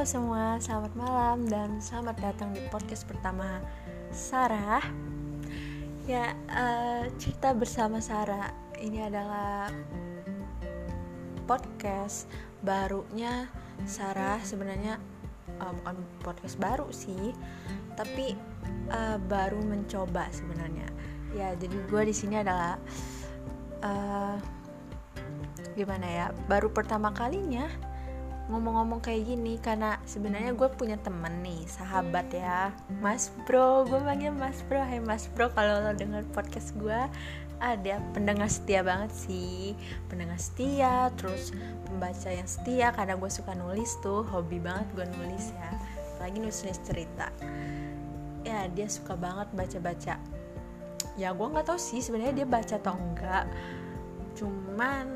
Halo semua, selamat malam dan selamat datang di podcast pertama Sarah. Ya, uh, cerita bersama Sarah ini adalah podcast barunya Sarah. Sebenarnya uh, bukan podcast baru sih, tapi uh, baru mencoba sebenarnya. Ya, jadi gue di sini adalah uh, gimana ya? Baru pertama kalinya ngomong-ngomong kayak gini karena sebenarnya gue punya temen nih sahabat ya. Mas Bro gue panggil Mas Bro. Hai Mas Bro. Kalau lo denger podcast gue ada pendengar setia banget sih. Pendengar setia terus pembaca yang setia karena gue suka nulis tuh. Hobi banget gue nulis ya. Lagi nulis-nulis cerita. Ya dia suka banget baca-baca. Ya gue nggak tahu sih sebenarnya dia baca atau enggak. Cuman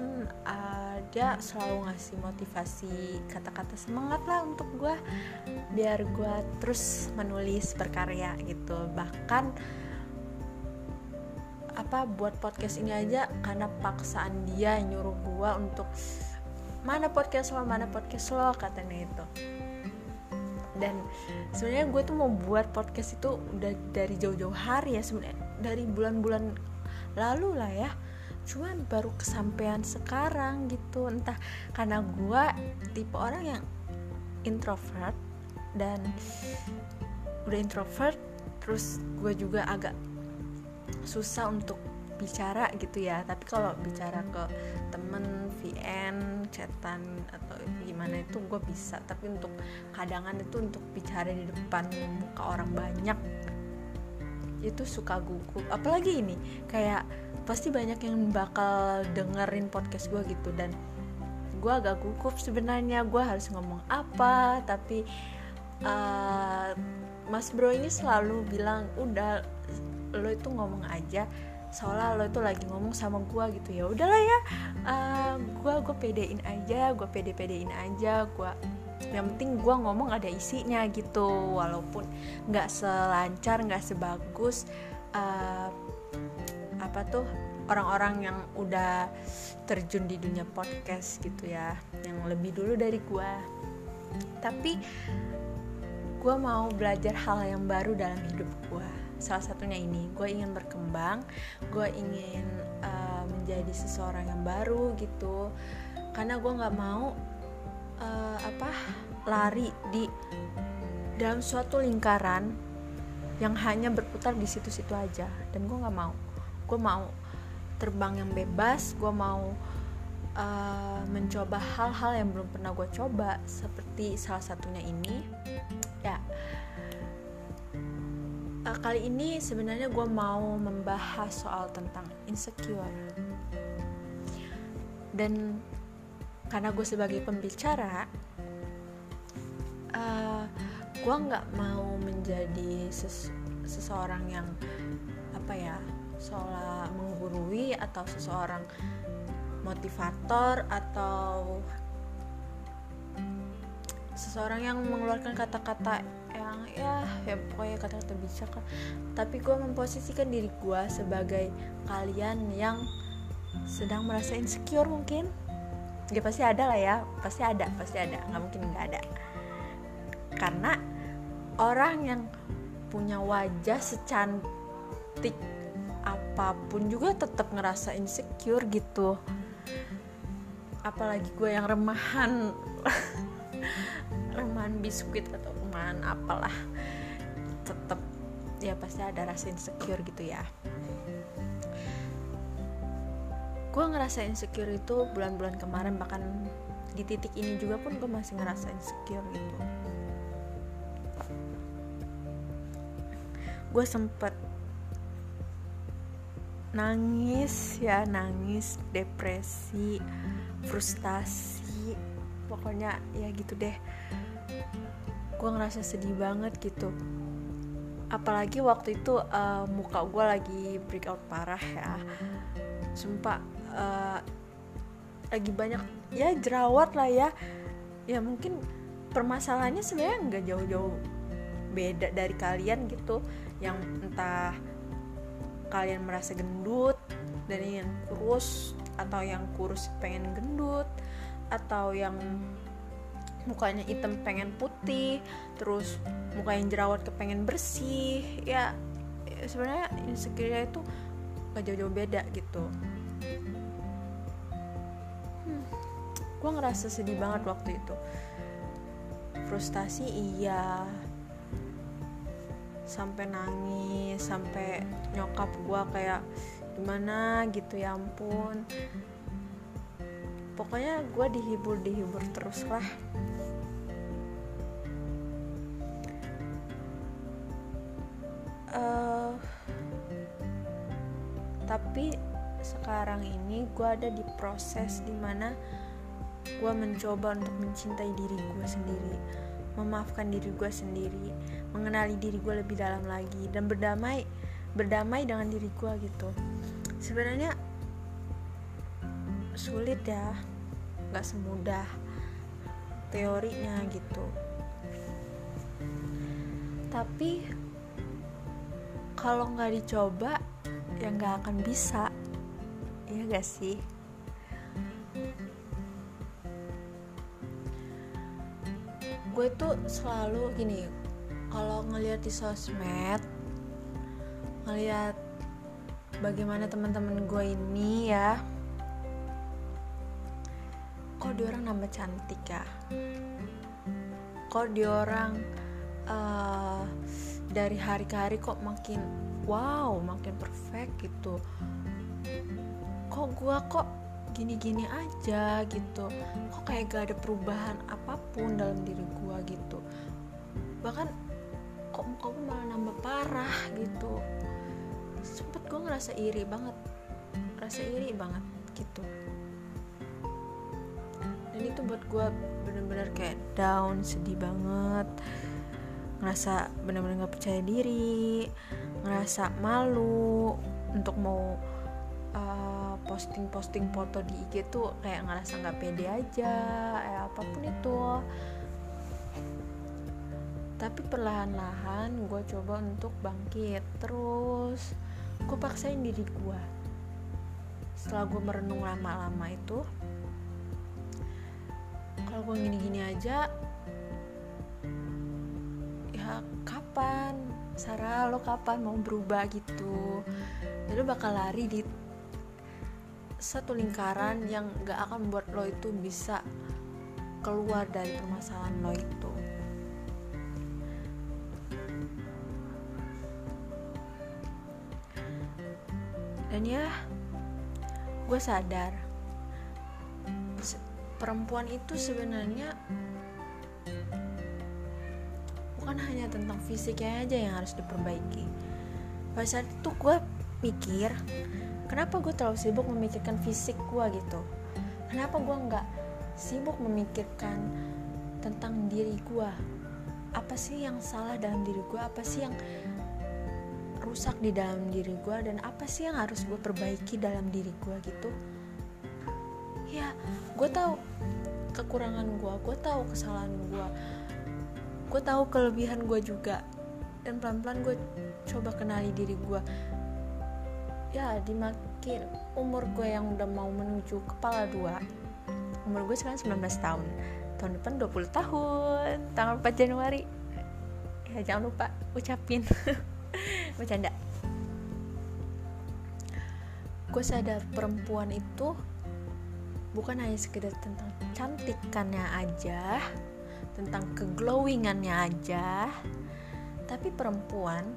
uh, dia selalu ngasih motivasi kata-kata semangat lah untuk gue biar gue terus menulis berkarya gitu. Bahkan apa buat podcast ini aja karena paksaan dia nyuruh gue untuk mana podcast lo mana podcast lo katanya itu. Dan sebenarnya gue tuh mau buat podcast itu udah dari jauh-jauh hari ya sebenarnya dari bulan-bulan lalu lah ya cuman baru kesampaian sekarang gitu. Entah karena gue tipe orang yang introvert dan udah introvert terus gue juga agak susah untuk bicara gitu ya. Tapi kalau bicara ke temen VN chatan atau gimana itu gue bisa. Tapi untuk kadangan itu untuk bicara di depan muka orang banyak itu suka gugup. Apalagi ini kayak pasti banyak yang bakal dengerin podcast gue gitu dan gue agak gugup sebenarnya. Gue harus ngomong apa tapi uh, Mas Bro ini selalu bilang udah lo itu ngomong aja. Seolah lo itu lagi ngomong sama gue gitu. Ya udahlah ya uh, gue gue pedein aja gue pede pedein aja gue yang penting gue ngomong ada isinya gitu. Walaupun nggak selancar nggak sebagus uh, apa tuh orang-orang yang udah terjun di dunia podcast gitu ya. Yang lebih dulu dari gue tapi gue mau belajar hal yang baru dalam hidup gue salah satunya ini gue ingin berkembang gue ingin uh, menjadi seseorang yang baru gitu. Karena gue nggak mau uh, apa lari di dalam suatu lingkaran yang hanya berputar di situ-situ aja. Dan gue nggak mau. Gue mau terbang yang bebas gue mau uh, mencoba hal-hal yang belum pernah gue coba seperti salah satunya ini. Ya. Uh, kali ini sebenarnya gue mau membahas soal tentang insecure. Dan karena gue sebagai pembicara uh, gue nggak mau menjadi ses seseorang yang apa ya seolah menggurui atau seseorang motivator atau seseorang yang mengeluarkan kata-kata yang ya ya pokoknya kata-kata bijak kan tapi gue memposisikan diri gue sebagai kalian yang sedang merasa insecure mungkin ya pasti ada lah ya. Pasti ada pasti ada. Nggak mungkin nggak ada. Karena orang yang punya wajah secantik apa pun juga tetap ngerasa insecure gitu. Apalagi gue yang remahan. Remahan biskuit atau remahan apalah. Tetap ya pasti ada rasa insecure gitu ya gue ngerasa insecure itu bulan-bulan kemarin bahkan di titik ini juga pun gue masih ngerasa insecure gitu. Gue sempet nangis ya nangis depresi frustasi pokoknya ya gitu deh. Gue ngerasa sedih banget gitu. Apalagi waktu itu uh, muka gue lagi breakout parah ya. Sumpah uh, lagi banyak ya jerawat lah ya. Ya mungkin permasalahannya sebenarnya nggak jauh-jauh beda dari kalian gitu. Yang entah kalian merasa gendut dan ingin kurus atau yang kurus pengen gendut atau yang mukanya hitam pengen putih terus muka yang jerawat kepengen bersih ya, ya sebenarnya insecure itu gak jauh-jauh beda gitu gue ngerasa sedih banget waktu itu. Frustasi iya. Sampai nangis sampai nyokap gue kayak gimana? Gitu ya ampun. Pokoknya gue dihibur dihibur terus lah. Uh, tapi sekarang ini gue ada di proses di mana gue mencoba untuk mencintai diri gue sendiri memaafkan diri gue sendiri mengenali diri gue lebih dalam lagi dan berdamai berdamai dengan diri gue gitu. Sebenarnya sulit ya nggak semudah teorinya gitu. Tapi kalau nggak dicoba ya nggak akan bisa. Ya gak sih gue tuh selalu gini kalau ngeliat di sosmed ngeliat bagaimana teman-teman gue ini ya kok dia orang nambah cantik ya? Kok dia orang uh, dari hari ke hari kok makin wow makin perfect gitu? Kok gue kok gini-gini aja gitu. Kok kayak gak ada perubahan apa pun dalam diri gue gitu. Bahkan kok muka gue malah nambah parah gitu. Sempet gue ngerasa iri banget. Rasa iri banget gitu. Dan itu buat gue bener-bener kayak down sedih banget. Ngerasa bener-bener gak percaya diri. Ngerasa malu untuk mau posting-posting foto di IG tuh kayak ngerasa nggak pede aja ya apa pun itu. Tapi perlahan-lahan gue coba untuk bangkit terus. Gue paksain diri gue setelah gue merenung lama-lama itu kalau gue gini-gini aja ya kapan? Sarah lo kapan mau berubah gitu? Ya bakal lari di satu lingkaran yang gak akan membuat lo itu bisa keluar dari permasalahan lo itu. Dan ya gue sadar perempuan itu sebenarnya bukan hanya tentang fisiknya aja yang harus diperbaiki. Pada saat itu gue mikir kenapa gue terlalu sibuk memikirkan fisik gue gitu? Kenapa gue nggak sibuk memikirkan tentang diri gue apa sih yang salah dalam diri gue apa sih yang rusak di dalam diri gue dan apa sih yang harus gue perbaiki dalam diri gue gitu? Ya gue tahu kekurangan gue gue tahu kesalahan gue gue tahu kelebihan gue juga. Dan pelan-pelan gue coba kenali diri gue ya dimakin umur gue yang udah mau menuju kepala dua umur gue sekarang 19 tahun. Tahun depan 20 tahun tanggal 4 Januari. Ya jangan lupa ucapin. Bercanda. Gue sadar perempuan itu bukan hanya sekedar tentang cantikannya aja tentang keglowingannya aja tapi perempuan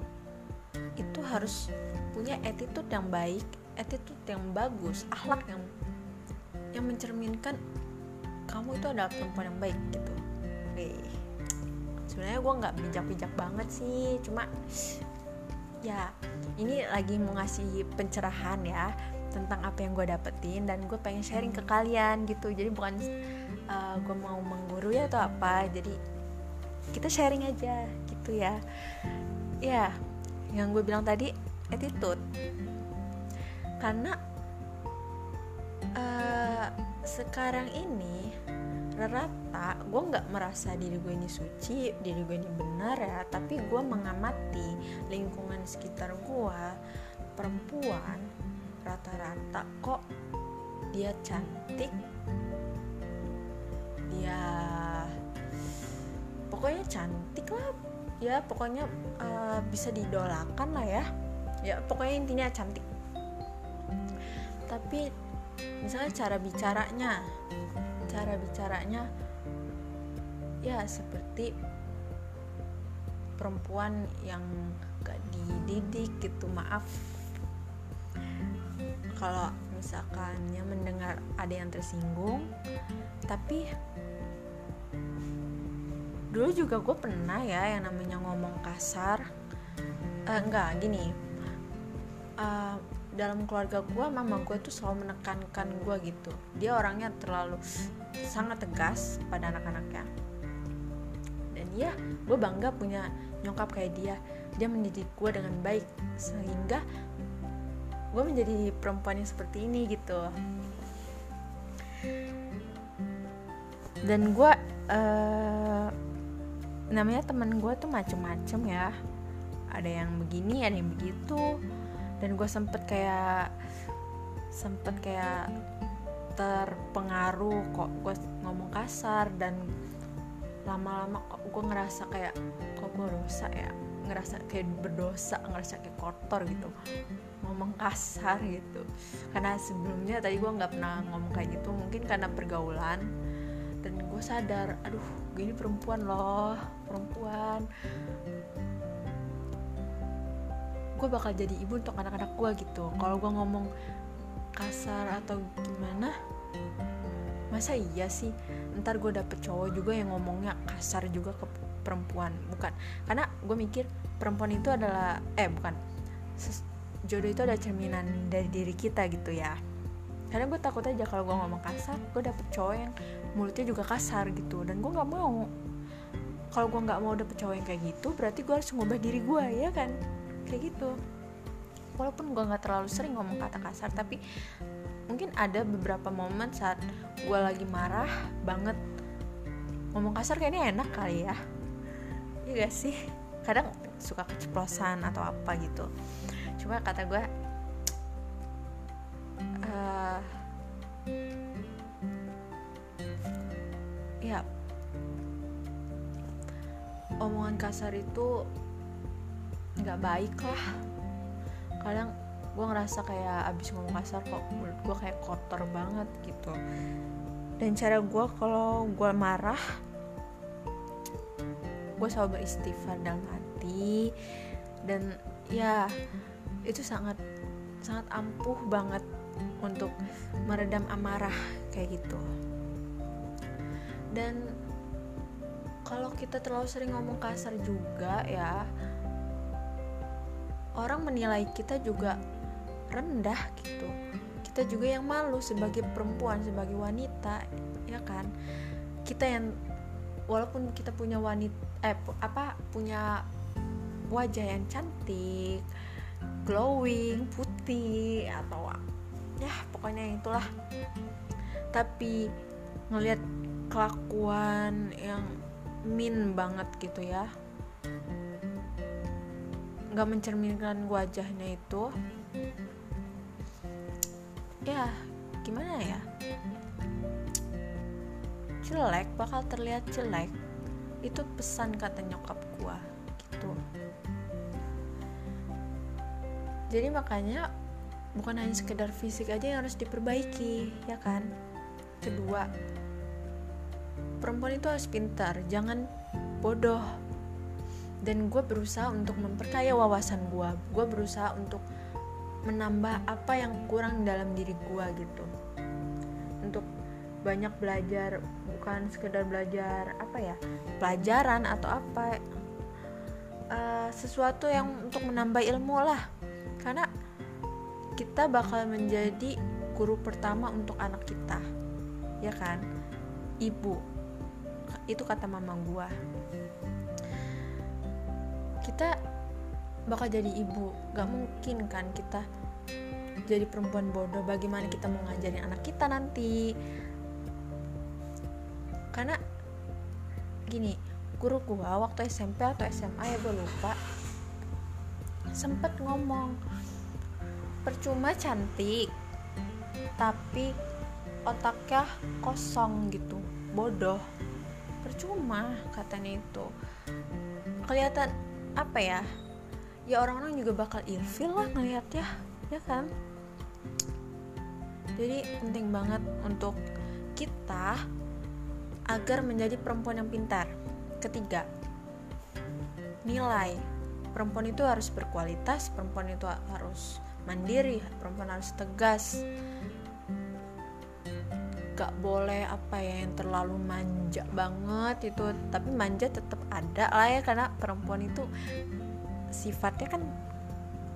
itu harus punya attitude yang baik attitude yang bagus akhlak yang yang mencerminkan kamu itu adalah perempuan yang baik gitu. Oke. sebenarnya gue nggak bijak-bijak banget sih cuma ya ini lagi mau ngasih pencerahan ya tentang apa yang gue dapetin dan gue pengen sharing ke kalian gitu. Jadi bukan uh, gue mau menggurui atau apa jadi kita sharing aja gitu ya. Ya yang gue bilang tadi attitude. Karena uh, sekarang ini rata gue nggak merasa diri gue ini suci diri gue ini benar ya tapi gue mengamati lingkungan sekitar gue perempuan rata-rata kok dia cantik dia cantik lah ya pokoknya uh, bisa didolakan lah ya. Ya pokoknya intinya cantik. Tapi misalnya cara bicaranya cara bicaranya ya seperti perempuan yang gak dididik gitu maaf. Kalau misalkan ya mendengar ada yang tersinggung tapi dulu juga gue pernah ya yang namanya ngomong kasar. Uh, enggak gini. Uh, dalam keluarga gue mama gue tuh selalu menekankan gue gitu. Dia orangnya terlalu sangat tegas pada anak-anaknya. Dan ya gue bangga punya nyokap kayak dia. Dia mendidik gue dengan baik sehingga gue menjadi perempuan yang seperti ini gitu. Dan gue uh, namanya temen gue tuh macem-macem ya. Ada yang begini ada yang begitu. Dan gue sempet kayak sempet kayak terpengaruh kok gue ngomong kasar dan lama-lama kok gue ngerasa kayak kok gue dosa ya? Ngerasa kayak berdosa ngerasa kayak kotor gitu. Ngomong kasar gitu. Karena sebelumnya tadi gue nggak pernah ngomong kayak gitu. Mungkin karena pergaulan gue sadar aduh gini perempuan loh perempuan. Gue bakal jadi ibu untuk anak-anak gue gitu. Kalau gue ngomong kasar atau gimana masa iya sih? Ntar gue dapet cowok juga yang ngomongnya kasar juga ke perempuan. Bukan karena gue mikir perempuan itu adalah eh bukan. Jodoh itu adalah cerminan dari diri kita gitu ya karena gue takut aja kalau gue ngomong kasar gue dapet cowok yang mulutnya juga kasar gitu. Dan gue nggak mau. Kalau gue nggak mau dapet cowok yang kayak gitu berarti gue harus ngubah diri gue ya kan? Kayak gitu. Walaupun gue nggak terlalu sering ngomong kata kasar tapi mungkin ada beberapa momen saat gue lagi marah banget. Ngomong kasar kayaknya enak kali ya. Iya gak sih? Kadang suka keceplosan atau apa gitu. Cuma kata gue omongan kasar itu nggak baik lah. Kadang gue ngerasa kayak abis ngomong kasar kok mulut gue kayak kotor banget gitu. Dan cara gue kalau gue marah gue selalu beristighfar dalam hati. Dan ya itu sangat sangat ampuh banget untuk meredam amarah kayak gitu. Dan kalau kita terlalu sering ngomong kasar juga ya orang menilai kita juga rendah gitu. Kita juga yang malu sebagai perempuan sebagai wanita ya kan? Kita yang walaupun kita punya wanita eh apa punya wajah yang cantik glowing putih atau ya pokoknya itulah. Tapi ngelihat kelakuan yang min banget gitu ya. Nggak mencerminkan wajahnya itu. Ya gimana ya? Jelek bakal terlihat jelek. Itu pesan kata nyokap gua gitu. Jadi makanya bukan hanya sekedar fisik aja yang harus diperbaiki ya kan? Kedua perempuan itu harus pintar jangan bodoh. Dan gue berusaha untuk memperkaya wawasan gue gue berusaha untuk menambah apa yang kurang dalam diri gue gitu. Untuk banyak belajar bukan sekedar belajar apa ya pelajaran atau apa uh, sesuatu yang untuk menambah ilmu lah. Karena kita bakal menjadi guru pertama untuk anak kita ya kan? Ibu itu kata mama gue kita bakal jadi ibu. Gak mungkin kan kita jadi perempuan bodoh. Bagaimana kita mau ngajarin anak kita nanti? Karena gini guru gua waktu SMP atau SMA ya gue lupa sempet ngomong percuma cantik tapi otaknya kosong gitu. Bodoh percuma katanya itu. Kelihatan apa ya ya orang-orang juga bakal ilfil lah ngelihat ya ya kan? Jadi penting banget untuk kita agar menjadi perempuan yang pintar. Ketiga nilai. Perempuan itu harus berkualitas perempuan itu harus mandiri perempuan harus tegas gak boleh apa ya yang terlalu manja banget itu. Tapi manja tetap ada lah ya karena perempuan itu sifatnya kan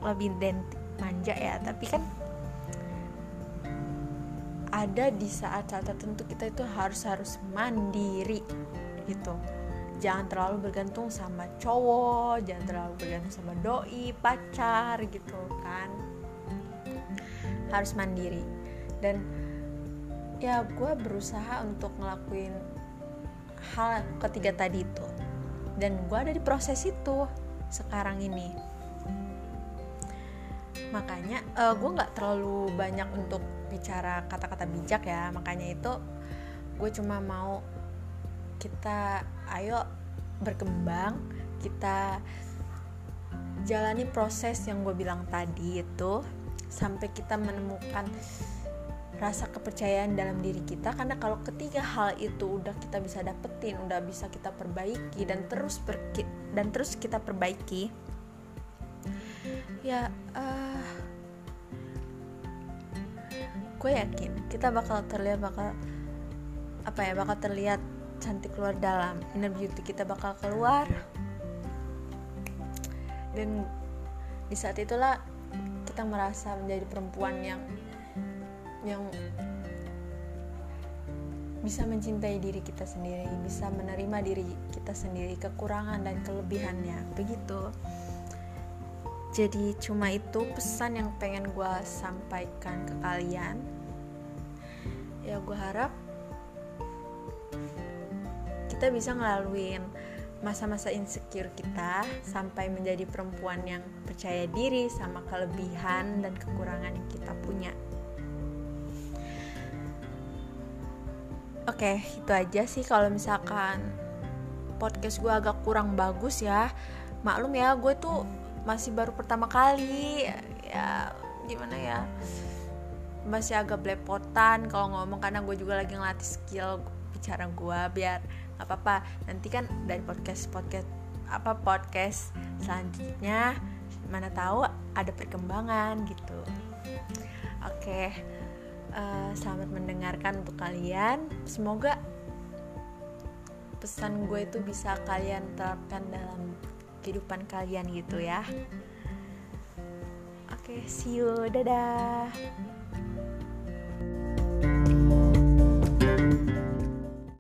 lebih identik manja ya. Tapi kan ada di saat-saat tertentu kita itu harus harus mandiri gitu. Jangan terlalu bergantung sama cowok jangan terlalu bergantung sama doi pacar gitu kan. Harus mandiri. Dan ya gue berusaha untuk ngelakuin hal ketiga tadi itu. Dan gue ada di proses itu sekarang ini. Makanya uh, gue nggak terlalu banyak untuk bicara kata-kata bijak ya. Makanya itu gue cuma mau kita ayo berkembang kita jalani proses yang gue bilang tadi itu sampai kita menemukan rasa kepercayaan dalam diri kita karena kalau ketiga hal itu udah kita bisa dapetin udah bisa kita perbaiki dan terus berki dan terus kita perbaiki ya uh, gue yakin kita bakal terlihat bakal apa ya bakal terlihat cantik keluar dalam inner beauty kita bakal keluar. Dan di saat itulah kita merasa menjadi perempuan yang yang bisa mencintai diri kita sendiri, bisa menerima diri kita sendiri, kekurangan dan kelebihannya, begitu. Jadi cuma itu pesan yang pengen gue sampaikan ke kalian. Ya gue harap kita bisa ngelaluin masa-masa insecure kita sampai menjadi perempuan yang percaya diri sama kelebihan dan kekurangan yang kita punya. Oke, itu aja sih kalau misalkan podcast gue agak kurang bagus ya. Maklum ya, gue tuh masih baru pertama kali. Ya, gimana ya? Masih agak belepotan kalau ngomong karena gue juga lagi ngelatih skill bicara gue biar nggak apa-apa. Nanti kan dari podcast podcast apa podcast selanjutnya mana tahu ada perkembangan gitu. Oke. Okay uh, selamat mendengarkan untuk kalian. Semoga pesan gue itu bisa kalian terapkan dalam kehidupan kalian gitu ya. Oke okay, see you. Dadah